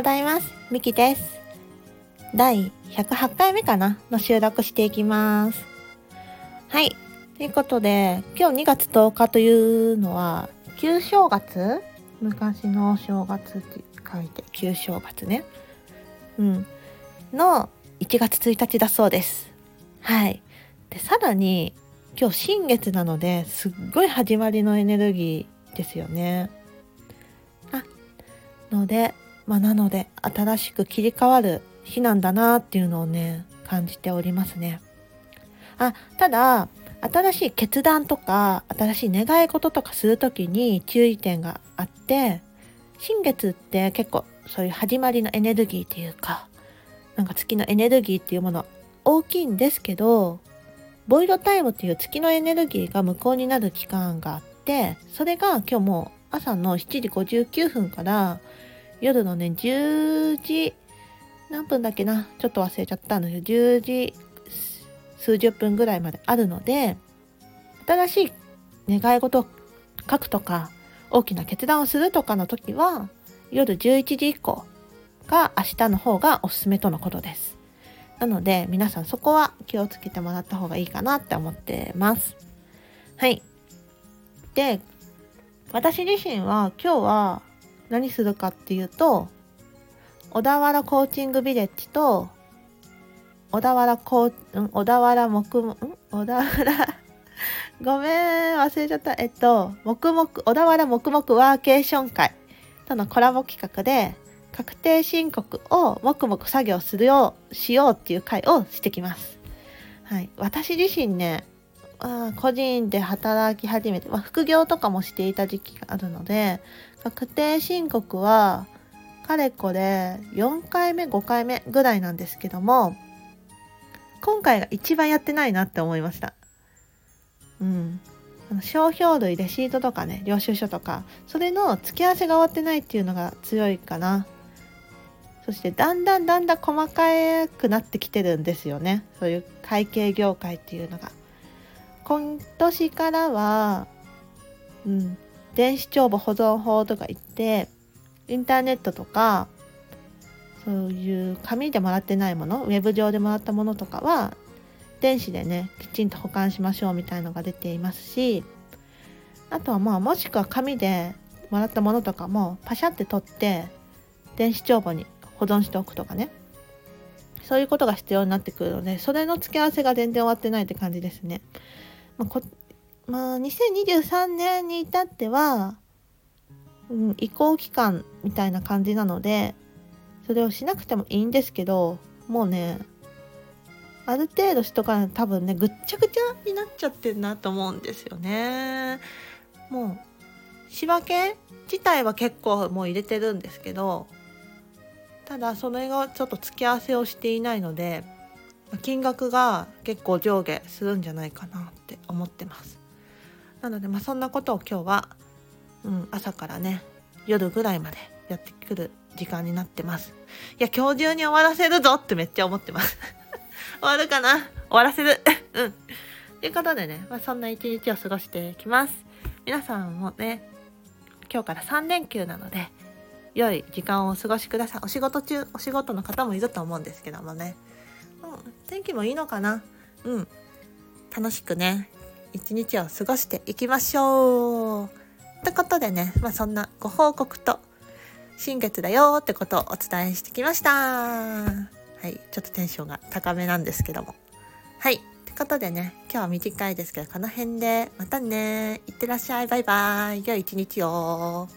ございます。ミキです。第108回目かな？の収録していきます。はい。ということで、今日2月10日というのは、旧正月？昔の正月って書いて、旧正月ね。うん。の1月1日だそうです。はい。で、さらに、今日新月なので、すっごい始まりのエネルギーですよね。あ、ので、まあ、なので新しく切り替わる日なんだなっていうのをね感じておりますね。あただ新しい決断とか新しい願い事とかする時に注意点があって新月って結構そういう始まりのエネルギーっていうかなんか月のエネルギーっていうもの大きいんですけどボイドタイムっていう月のエネルギーが無効になる期間があってそれが今日も朝の7時59分から夜のね、10時、何分だっけな？ちょっと忘れちゃったんですけど、10時数十分ぐらいまであるので、新しい願い事を書くとか、大きな決断をするとかの時は、夜11時以降が明日の方がおすすめとのことです。なので、皆さんそこは気をつけてもらった方がいいかなって思ってます。はい。で、私自身は今日は何するかっていうと小田原コーチングビレッジと小田原コー、ん小田原木ん小田原 ごめん、忘れちゃった。えっと、黙々、小田原黙々ワーケーション会とのコラボ企画で、確定申告を黙々作業するよう、しようっていう会をしてきます。はい。私自身ね、あ個人で働き始めて、まあ、副業とかもしていた時期があるので確定申告はかれこれ4回目5回目ぐらいなんですけども今回が一番やってないなって思いました。うん。商標類レシートとかね領収書とかそれの付き合わせが終わってないっていうのが強いかな。そしてだんだんだんだん細かくなってきてるんですよね。そういう会計業界っていうのが。今年からは、うん、電子帳簿保存法とか言って、インターネットとか、そういう紙でもらってないもの、ウェブ上でもらったものとかは、電子でね、きちんと保管しましょうみたいのが出ていますし、あとはまあ、もしくは紙でもらったものとかも、パシャって取って、電子帳簿に保存しておくとかね。そういうことが必要になってくるので、それの付け合わせが全然終わってないって感じですね。まあ、こまあ、2023年に至っては、うん、移行期間みたいな感じなので、それをしなくてもいいんですけど、もうね、ある程度しとかないと多分ね、ぐっちゃぐちゃになっちゃってるなと思うんですよね。もう、仕分け自体は結構もう入れてるんですけど、ただそれがちょっと付き合わせをしていないので、金額が結構上下するんじゃないかなって思ってますなのでまあそんなことを今日は、うん、朝からね夜ぐらいまでやってくる時間になってます。いや今日中に終わらせるぞってめっちゃ思ってます。終わるかな？終わらせる。うん。ということでね、まあ、そんな一日を過ごしていきます。皆さんもね今日から3連休なので良い時間をお過ごしください。お仕事中お仕事の方もいると思うんですけどもね。うん。天気もいいのかな？うん。楽しくね一日を過ごしていきましょう。ってことでね、まあ、そんなご報告と新月だよってことをお伝えしてきました。はいちょっとテンションが高めなんですけども。はいってことでね今日は短いですけどこの辺でまたね。いってらっしゃい。バイバイ。良い一日を。